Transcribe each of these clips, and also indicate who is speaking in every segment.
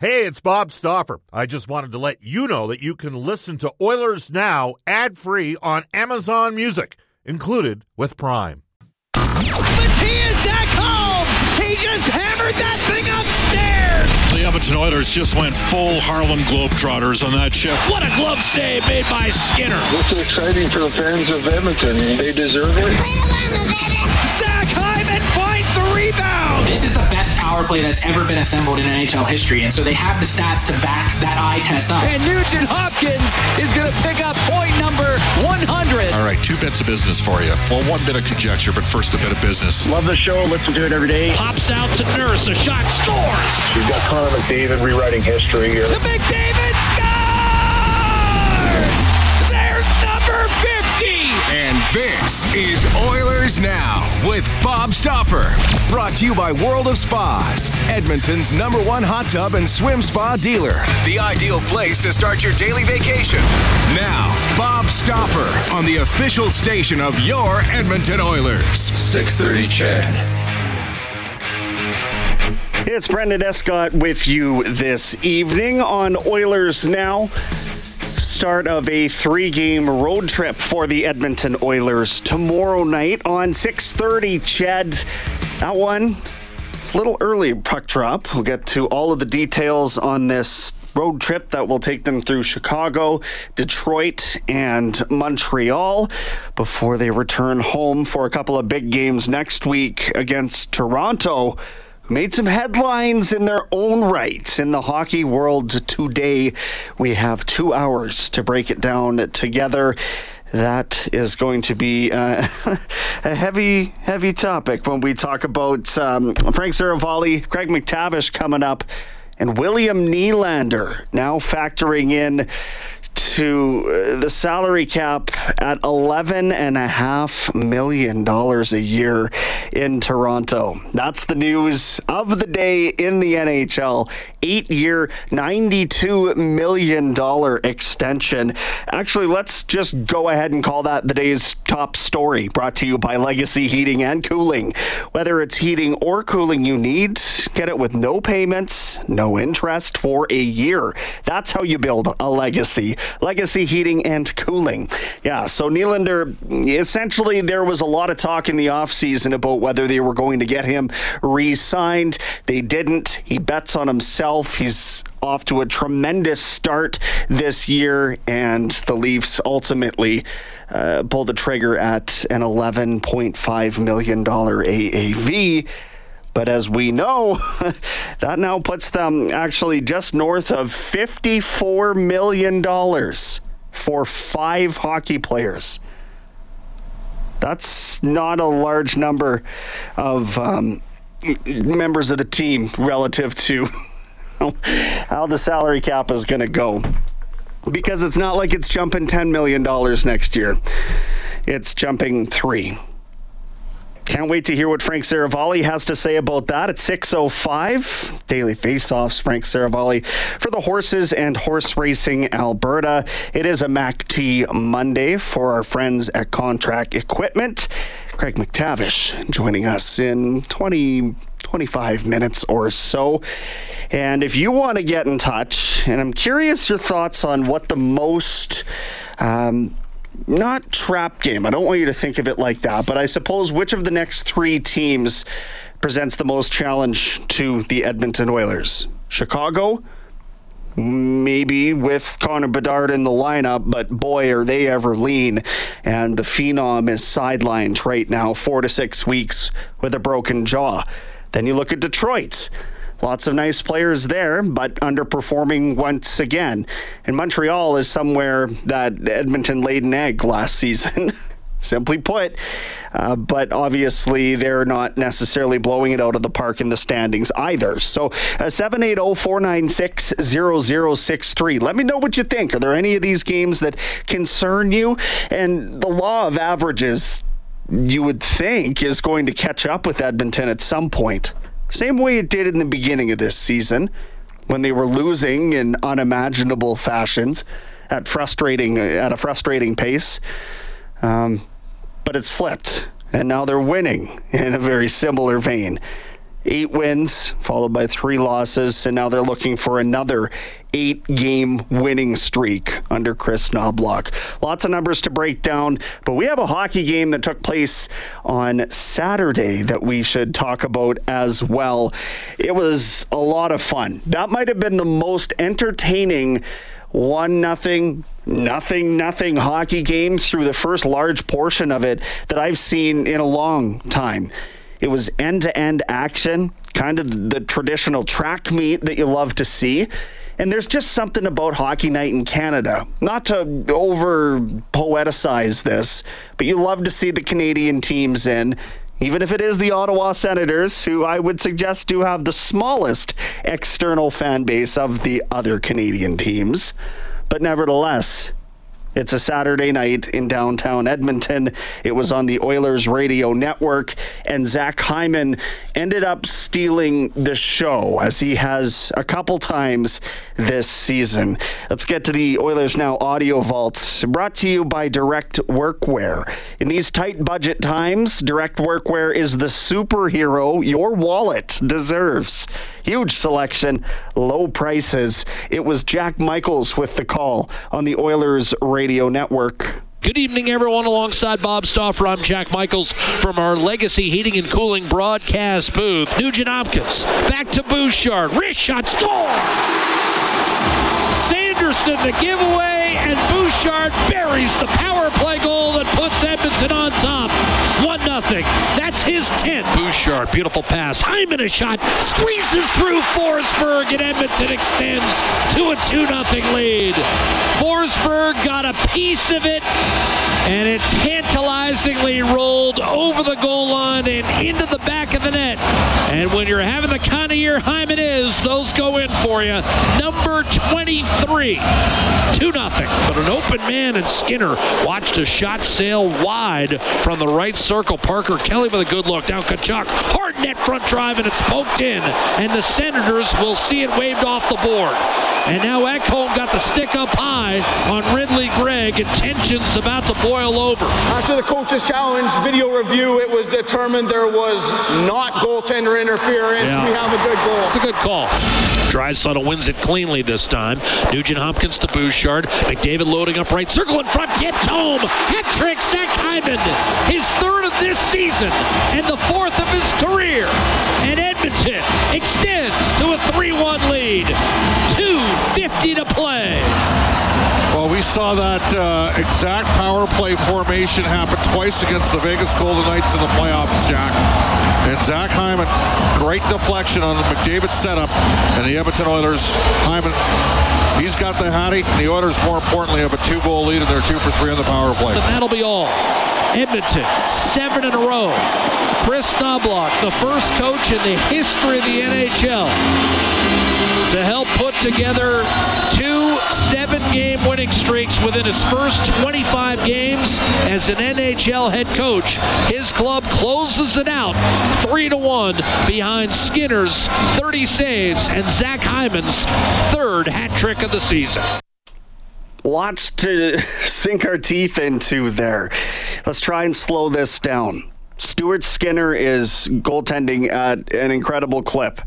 Speaker 1: Hey, it's Bob Stauffer. I just wanted to let you know that you can listen to Oilers Now ad free on Amazon Music, included with Prime.
Speaker 2: Mattias Ekholm! He just hammered that thing upstairs!
Speaker 3: The Edmonton Oilers just went full Harlem Globetrotters on that shift.
Speaker 4: What a glove save made by Skinner.
Speaker 5: This is exciting for the fans of Edmonton. They deserve it.
Speaker 2: Rebound!
Speaker 6: This is the best power play that's ever been assembled in NHL history, and so they have the stats to back that eye test up.
Speaker 2: And Nugent Hopkins is going to pick up point number 100.
Speaker 3: All right, two bits of business for you. Well, one bit of conjecture, but first a bit of business.
Speaker 5: Love the show. Listen to it every day.
Speaker 4: Pops out to Nurse. A shot scores.
Speaker 5: We've got Connor McDavid rewriting history here.
Speaker 2: To McDavid
Speaker 7: this is Oilers Now with Bob Stauffer. Brought to you by World of Spas, Edmonton's number one hot tub and swim spa dealer. The ideal place to start your daily vacation. Now, Bob Stauffer on the official station of your Edmonton Oilers.
Speaker 8: 630 CHED.
Speaker 9: It's Brenden Escott with you this evening on Oilers Now. Start of a three-game road trip for the Edmonton Oilers tomorrow night on 6:30. CHED, that one it's a little early puck drop. We'll get to all of the details on this road trip that will take them through Chicago, Detroit, and Montreal before they return home for a couple of big games next week against Toronto made some headlines in their own right in the hockey world today. We have two hours to break it down together. That is going to be uh, a heavy, heavy topic when we talk about um, Frank Seravalli, Craig McTavish coming up, and William Nylander now factoring in to uh, the salary cap at $11.5 million a year in Toronto. That's the news of the day in the NHL. Eight year, $92 million extension. Actually, let's just go ahead and call that the day's top story, brought to you by Legacy Heating and Cooling. Whether it's heating or cooling you need, get it with no payments, no interest for a year. That's how you build a legacy. Legacy Heating and Cooling. Yeah, so Nylander, essentially, there was a lot of talk in the offseason about whether they were going to get him re signed. They didn't. He bets on himself. He's off to a tremendous start this year, and the Leafs ultimately. Uh, pull the trigger at an $11.5 million AAV. But as we know, that now puts them actually just north of $54 million for five hockey players. That's not a large number of um, members of the team relative to how the salary cap is going to go. Because it's not like it's jumping $10 million next year, it's jumping three. Can't wait to hear what Frank Seravalli has to say about that at 6.05. Daily Faceoffs, Frank Seravalli for the Horses and Horse Racing Alberta. It is a MAC-T Monday for our friends at Contract Equipment. Craig McTavish joining us in 20, 25 minutes or so. And if you want to get in touch, and I'm curious your thoughts on what the most... Um, not trap game. I don't want you to think of it like that, but I suppose which of the next three teams presents the most challenge to the Edmonton Oilers? Chicago? Maybe with Connor Bedard in the lineup, but boy, are they ever lean. And the Phenom is sidelined right now, four to six weeks with a broken jaw. Then you look at Detroit. Lots of nice players there, but underperforming once again. And Montreal is somewhere that Edmonton laid an egg last season. Simply put, uh, but obviously they're not necessarily blowing it out of the park in the standings either. So, 780 496 0063. Let me know what you think. Are there any of these games that concern you? And the law of averages, you would think, is going to catch up with Edmonton at some point. Same way it did in the beginning of this season when they were losing in unimaginable fashions at frustrating at a frustrating pace. Um, but it's flipped, and now they're winning in a very similar vein. Eight wins, followed by three losses, and now they're looking for another eight game winning streak under Chris Knoblauch. Lots of numbers to break down, but we have a hockey game that took place on Saturday that we should talk about as well. It was a lot of fun. That might have been the most entertaining one nothing nothing nothing hockey games through the first large portion of it that I've seen in a long time. It was end to end action, kind of the traditional track meet that you love to see. And there's just something about Hockey Night in Canada. Not to over poeticize this, but you love to see the Canadian teams in. Even if it is the Ottawa Senators, who I would suggest do have the smallest external fan base of the other Canadian teams. But nevertheless, it's a Saturday night in downtown Edmonton. It was on the Oilers radio network, and Zach Hyman ended up stealing the show as he has a couple times this season. Let's get to the Oilers Now audio vaults, brought to you by Direct Workwear. In these tight budget times, Direct Workwear is the superhero your wallet deserves. Huge selection, low prices. It was Jack Michaels with the call on the Oilers radio network.
Speaker 4: Good evening, everyone. Alongside Bob Stauffer, I'm Jack Michaels from our Legacy Heating and Cooling broadcast booth. Nugent Hopkins back to Bouchard. Wrist shot, score! Sanderson the giveaway, and Bouchard buries the power play goal that puts Edmonton on top. 1 0. That's his 10th. Bouchard, beautiful pass. Hyman a shot, squeezes through Forsberg, and Edmonton extends to a 2 0 lead. Forsberg a piece of it, and it tantalizingly rolled over the goal line and into the back of the net. And when you're having the kind of year Hyman is, those go in for you. Number 23, 2 0. But an open man and Skinner watched a shot sail wide from the right circle. Parker Kelly with a good look. Down Tkachuk. Hard net front drive, and it's poked in. And the Senators will see it waved off the board. And now Ekholm got the stick up high on Ridly Greig, and tensions about to boil over.
Speaker 10: After the coach's challenge video review, it was determined there was not goaltender interference.
Speaker 4: Yeah.
Speaker 10: We have a good goal.
Speaker 4: It's a good call. Drysdale wins it cleanly this time. Nugent Hopkins to Bouchard. McDavid loading up right circle in front. Tipped home. Hat trick. Zach Hyman. His third of this season and the fourth of his career. And Edmonton extends to a 3-1 lead. 2.50 to play.
Speaker 3: Well, we saw that uh, exact power play formation happen twice against the Vegas Golden Knights in the playoffs, Jack. And Zach Hyman, great deflection on the McDavid setup, and the Edmonton Oilers. Hyman, he's got the hattie, and the Oilers, more importantly, have a two-goal lead, and they're two for three on the power play.
Speaker 4: And that'll be all. Edmonton, seven in a row. Chris Knoblauch, the first coach in the history of the NHL to help put together two seven game winning streaks within his first 25 games as an NHL head coach. His club closes it out 3 to 1 behind Skinner's 30 saves and Zach Hyman's third hat trick of the season.
Speaker 9: Lots to sink our teeth into there. Let's try and slow this down. Stuart Skinner is goaltending at an incredible clip.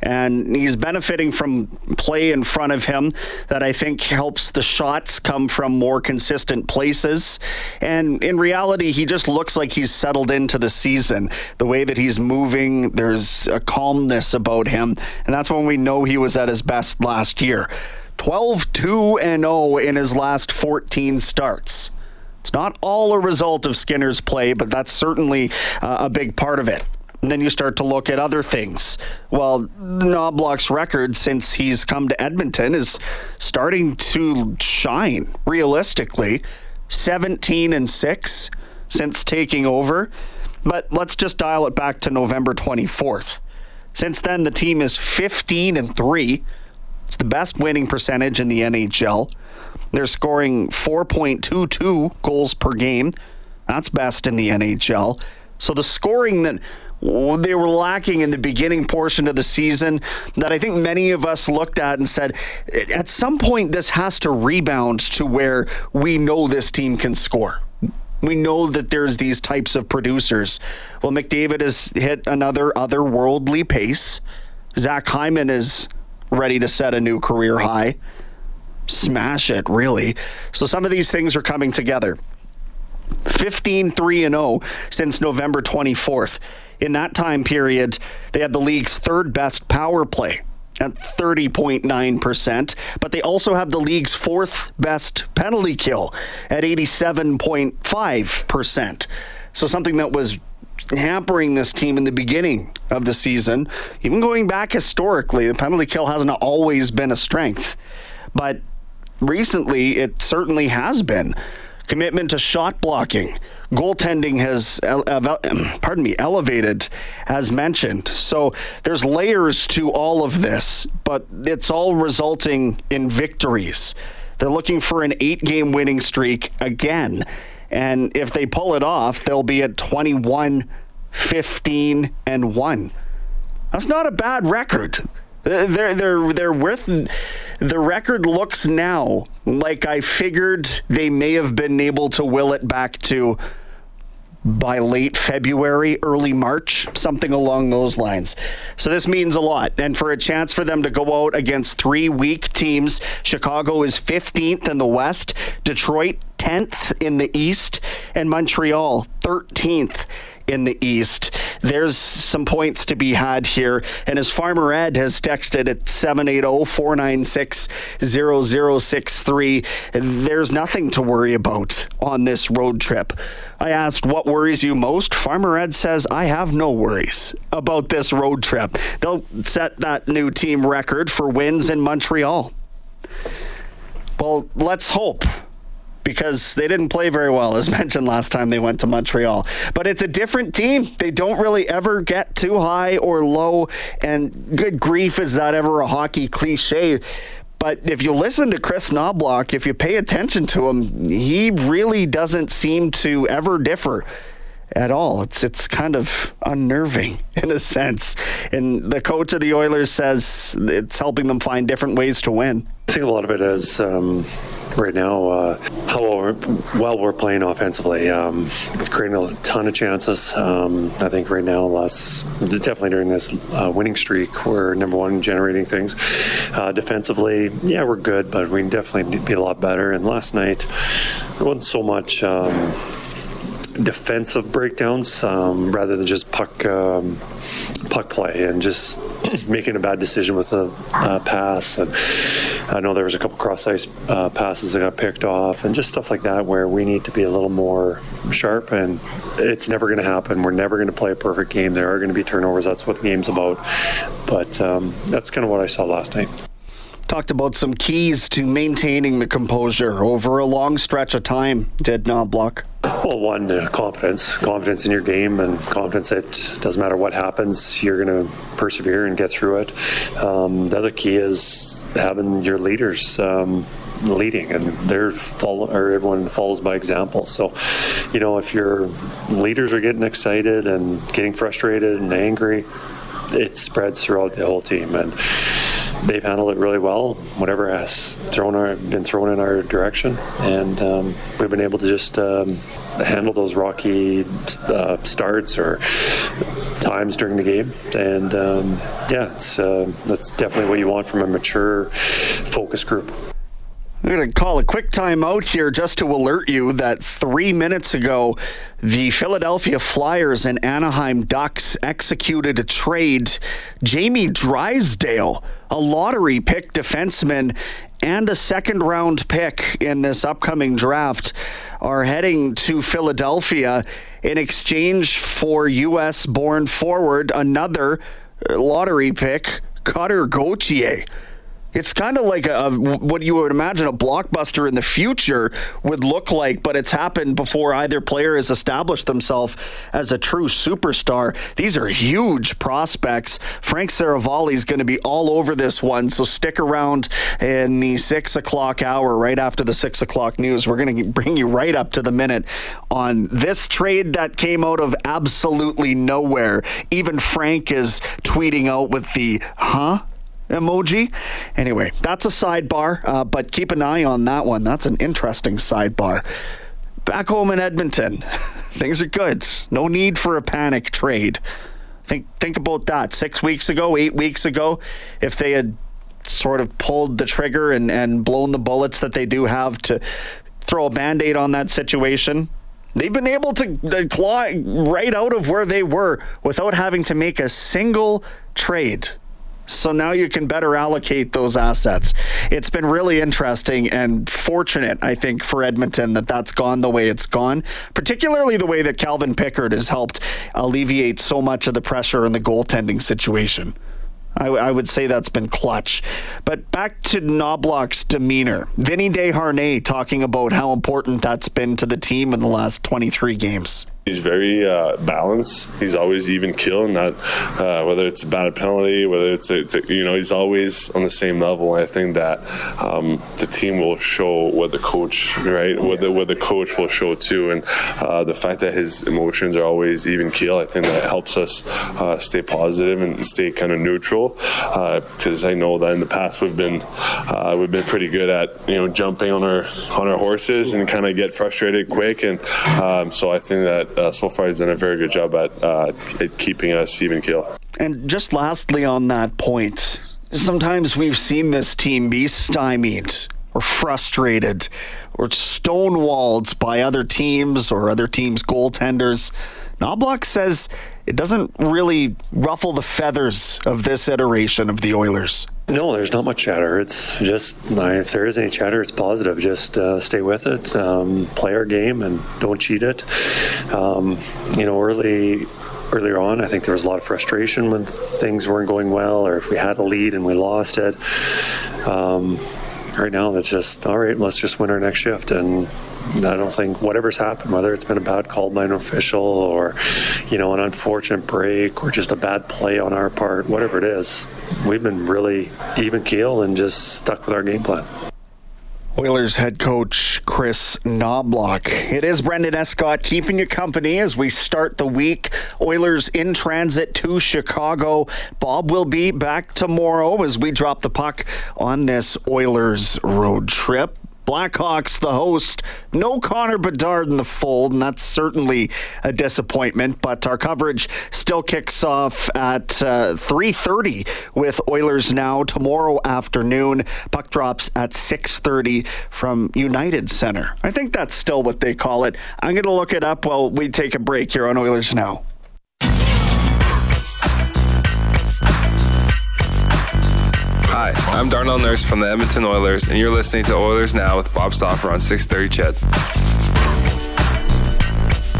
Speaker 9: And he's benefiting from play in front of him that I think helps the shots come from more consistent places. And in reality, he just looks like he's settled into the season. The way that he's moving, there's a calmness about him. And that's when we know he was at his best last year. 12 2 and 0 in his last 14 starts. It's not all a result of Skinner's play, but that's certainly uh, a big part of it. And then you start to look at other things. Well, Knoblauch's record since he's come to Edmonton is starting to shine realistically. 17 and 6 since taking over. But let's just dial it back to November 24th. Since then, the team is 15 and 3. It's the best winning percentage in the NHL. They're scoring 4.22 goals per game. That's best in the NHL. So the scoring that they were lacking in the beginning portion of the season that I think many of us looked at and said, at some point, this has to rebound to where we know this team can score. We know that there's these types of producers. Well, McDavid has hit another otherworldly pace. Zach Hyman is ready to set a new career high. Smash it, really. So some of these things are coming together. 15 3 0 since November 24th. In that time period, they had the league's third best power play at 30.9%, but they also have the league's fourth best penalty kill at 87.5%. So something that was hampering this team in the beginning of the season, even going back historically, the penalty kill hasn't always been a strength. But recently, it certainly has been. Commitment to shot blocking goaltending has, pardon me, elevated as mentioned. So there's layers to all of this, but it's all resulting in victories. They're looking for an eight game winning streak again. And if they pull it off, they'll be at 21, 15, and 1. That's not a bad record. They're they're they're worth the record looks now like I figured they may have been able to will it back to by late February, early March, something along those lines. So this means a lot. And for a chance for them to go out against three weak teams, Chicago is 15th in the West, Detroit 10th in the East, and Montreal 13th in the East. There's some points to be had here. And as Farmer Ed has texted at 780 496 0063, there's nothing to worry about on this road trip. I asked, What worries you most? Farmer Ed says, I have no worries about this road trip. They'll set that new team record for wins in Montreal. Well, let's hope because they didn't play very well, as mentioned last time they went to Montreal. But it's a different team. They don't really ever get too high or low. And good grief, is that ever a hockey cliche? But if you listen to Chris Knoblauch, if you pay attention to him, he really doesn't seem to ever differ at all. It's it's kind of unnerving in a sense. And the coach of the Oilers says it's helping them find different ways to win.
Speaker 11: I think a lot of it is um, right now uh, how well we're, well we're, playing offensively. Um, creating a ton of chances. Um, I think right now, last definitely during this uh, winning streak, we're number one generating things. Uh, defensively, yeah, we're good, but we can definitely be a lot better. And last night, it wasn't so much. Um, defensive breakdowns um, rather than just puck um, puck play and just making a bad decision with a uh, pass. And I know there was a couple cross ice uh, passes that got picked off and just stuff like that where we need to be a little more sharp. And it's never going to happen. We're never going to play a perfect game. There are going to be turnovers. That's what the game's about. But um, that's kind of what I saw last night
Speaker 9: talked about some keys to maintaining the composure over a long stretch of time. Did Knoblauch?
Speaker 11: Well, one, uh, confidence. Confidence in your game and confidence that doesn't matter what happens, you're going to persevere and get through it. Um, the other key is having your leaders. Um, leading and they're follow or everyone follows by example so you know if your leaders are getting excited and getting frustrated and angry it spreads throughout the whole team and they've handled it really well. Whatever has thrown our, been thrown in our direction, and um, we've been able to just um, handle those rocky uh, starts or times during the game. And um, yeah, it's, uh, that's definitely what you want from a mature, focus group.
Speaker 9: I'm going to call a quick timeout here just to alert you that three minutes ago, the Philadelphia Flyers and Anaheim Ducks executed a trade. Jamie Drysdale, a lottery pick defenseman, and a second round pick in this upcoming draft are heading to Philadelphia in exchange for U.S. born forward, another lottery pick, Cutter Gauthier. It's kind of like a, a, what you would imagine a blockbuster in the future would look like, but it's happened before either player has established themselves as a true superstar. These are huge prospects. Frank Seravalli is going to be all over this one, so stick around in the six o'clock hour, right after the six o'clock news. We're going to bring you right up to the minute on this trade that came out of absolutely nowhere. Even Frank is tweeting out with the huh emoji. Anyway, that's a sidebar, uh, but keep an eye on that one. That's an interesting sidebar. back home in Edmonton, things are good. No need for a panic trade. Think think about that. Six weeks ago, eight weeks ago, if they had sort of pulled the trigger and, and blown the bullets that they do have to throw a band-aid on that situation, they've been able to claw right out of where they were without having to make a single trade. So now you can better allocate those assets. It's been really interesting and fortunate, I think, for Edmonton that that's gone the way it's gone, particularly the way that Calvin Pickard has helped alleviate so much of the pressure in the goaltending situation. I, I, would say that's been clutch. But back to Knoblauch's demeanor. Vinny Desharnais talking about how important that's been to the team in the last 23 games.
Speaker 12: He's very uh, balanced. He's always even kill, not uh, whether it's about a penalty, whether it's, a, it's a, you know he's always on the same level. And I think that um, the team will show what the coach right, what the what the coach will show too, and uh, the fact that his emotions are always even keel. I think that helps us uh, stay positive and stay kind of neutral because uh, I know that in the past we've been uh, we've been pretty good at you know jumping on our on our horses and kind of get frustrated quick, and um, so I think that uh, so far he's done a very good job at, uh, at keeping us even keel.
Speaker 9: And just lastly on that point, sometimes we've seen this team be stymied or frustrated or stonewalled by other teams or other teams' goaltenders. Knoblauch says it doesn't really ruffle the feathers of this iteration of the Oilers.
Speaker 11: No, there's not much chatter. It's just if there is any chatter, it's positive. Just uh, stay with it, um, play our game, and don't cheat it. Um, you know, early earlier on, I think there was a lot of frustration when things weren't going well, or if we had a lead and we lost it. Um, right now, it's just all right. Let's just win our next shift, and I don't think whatever's happened, whether it's been a bad call by an official or, you know, an unfortunate break or just a bad play on our part, whatever it is, we've been really even keel and just stuck with our game plan.
Speaker 9: Oilers head coach Chris Knoblauch. It is Brenden Escott keeping you company as we start the week. Oilers in transit to Chicago. Bob will be back tomorrow as we drop the puck on this Oilers road trip. Blackhawks, the host. No Connor Bedard in the fold, and that's certainly a disappointment. But our coverage still kicks off at uh, 3:30 with Oilers now tomorrow afternoon. Puck drops at 6:30 from United Center. I think that's still what they call it. I'm going to look it up while we take a break here on Oilers Now.
Speaker 13: I'm Darnell Nurse from the Edmonton Oilers, and you're listening to Oilers Now with Bob Stauffer on 630
Speaker 9: CHED.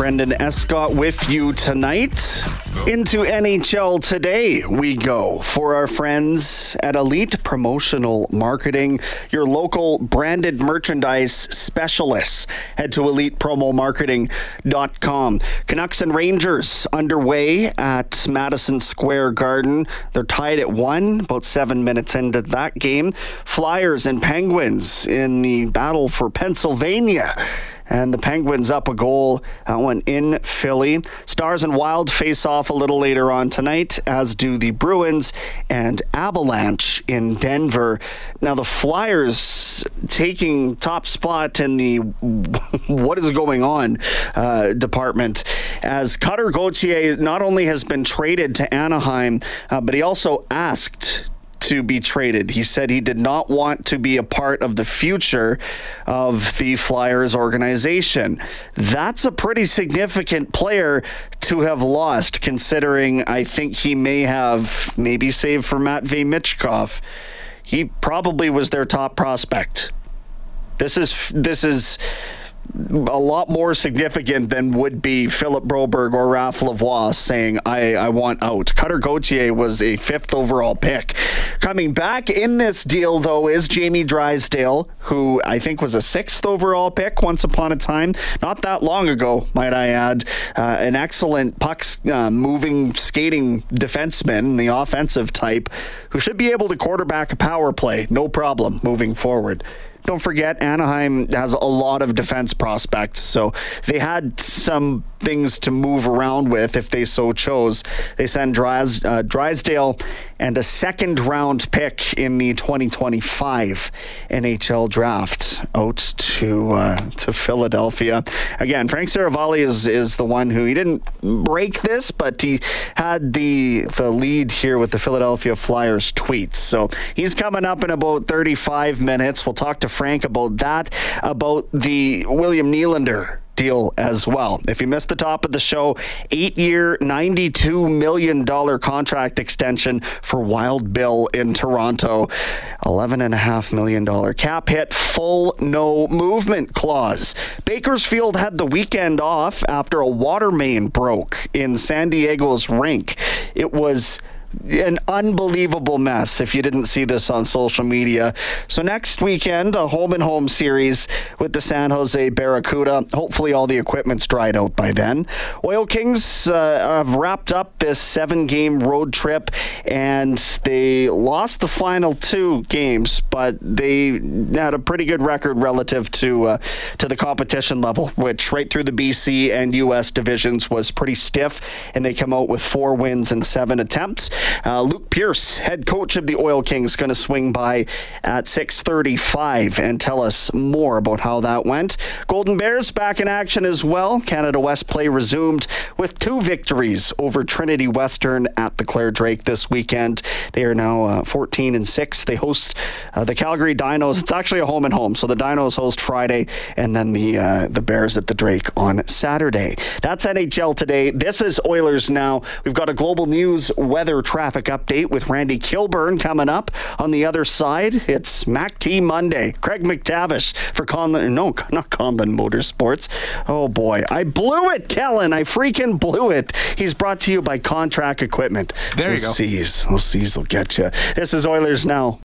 Speaker 9: Brenden Escott with you tonight. Into NHL today we go for our friends at Elite Promotional Marketing, your local branded merchandise specialists. Head to elitepromomarketing.com. Canucks and Rangers underway at Madison Square Garden. They're tied at one, about seven minutes into that game. Flyers and Penguins in the battle for Pennsylvania and the Penguins up a goal. That one in Philly. Stars and Wild face off a little later on tonight, as do the Bruins and Avalanche in Denver. Now the Flyers taking top spot in the what is going on uh, department as Cutter Gauthier not only has been traded to Anaheim, uh, but he also asked to be traded. He said he did not want to be a part of the future of the Flyers organization. That's a pretty significant player to have lost, considering I think he may have maybe saved for Matvey Michkov. He probably was their top prospect. This is this is a lot more significant than would be Philip Broberg or Raph Lavoie saying, I, I want out. Cutter Gauthier was a fifth overall pick. Coming back in this deal, though, is Jamie Drysdale, who I think was a sixth overall pick once upon a time. Not that long ago, might I add. Uh, an excellent puck uh, moving, skating defenseman, the offensive type, who should be able to quarterback a power play, no problem moving forward. Don't forget, Anaheim has a lot of defense prospects, so they had some things to move around with if they so chose. They send Drys, uh, Drysdale and a second round pick in the 2025 NHL draft out to uh, to Philadelphia. Again, Frank Seravalli is is the one who he didn't break this, but he had the the lead here with the Philadelphia Flyers tweets. So he's coming up in about 35 minutes. We'll talk to Frank about that, about the William Nylander deal as well. If you missed the top of the show, eight year, $92 million contract extension for Wild Bill in Toronto. $11.5 million cap hit, full no movement clause. Bakersfield had the weekend off after a water main broke in San Diego's rink. It was an unbelievable mess if you didn't see this on social media. So next weekend, a home and home series with the San Jose Barracuda. Hopefully, all the equipment's dried out by then. Oil Kings uh, have wrapped up this seven game road trip and they lost the final two games, but they had a pretty good record relative to uh, to the competition level, which right through the BC and US divisions was pretty stiff, and they come out with four wins and seven attempts. Uh, Luke Pierce, head coach of the Oil Kings, going to swing by at 6:35 and tell us more about how that went. Golden Bears back in action as well. Canada West play resumed with two victories over Trinity Western at the Clare Drake this weekend. They are now uh, 14 and six. They host uh, the Calgary Dinos. It's actually a home and home, so the Dinos host Friday, and then the uh, the Bears at the Drake on Saturday. That's NHL today. This is Oilers now. We've got a global news weather traffic update with Randy Kilburn coming up. On the other side, it's Mac T Monday. Craig McTavish for Conlon, no, not Conlon Motorsports. Oh boy, I blew it, Kellen. I freaking blew it. He's brought to you by Contract Equipment.
Speaker 14: There you
Speaker 9: Those
Speaker 14: go.
Speaker 9: C's, those C's will get you. This is Oilers now.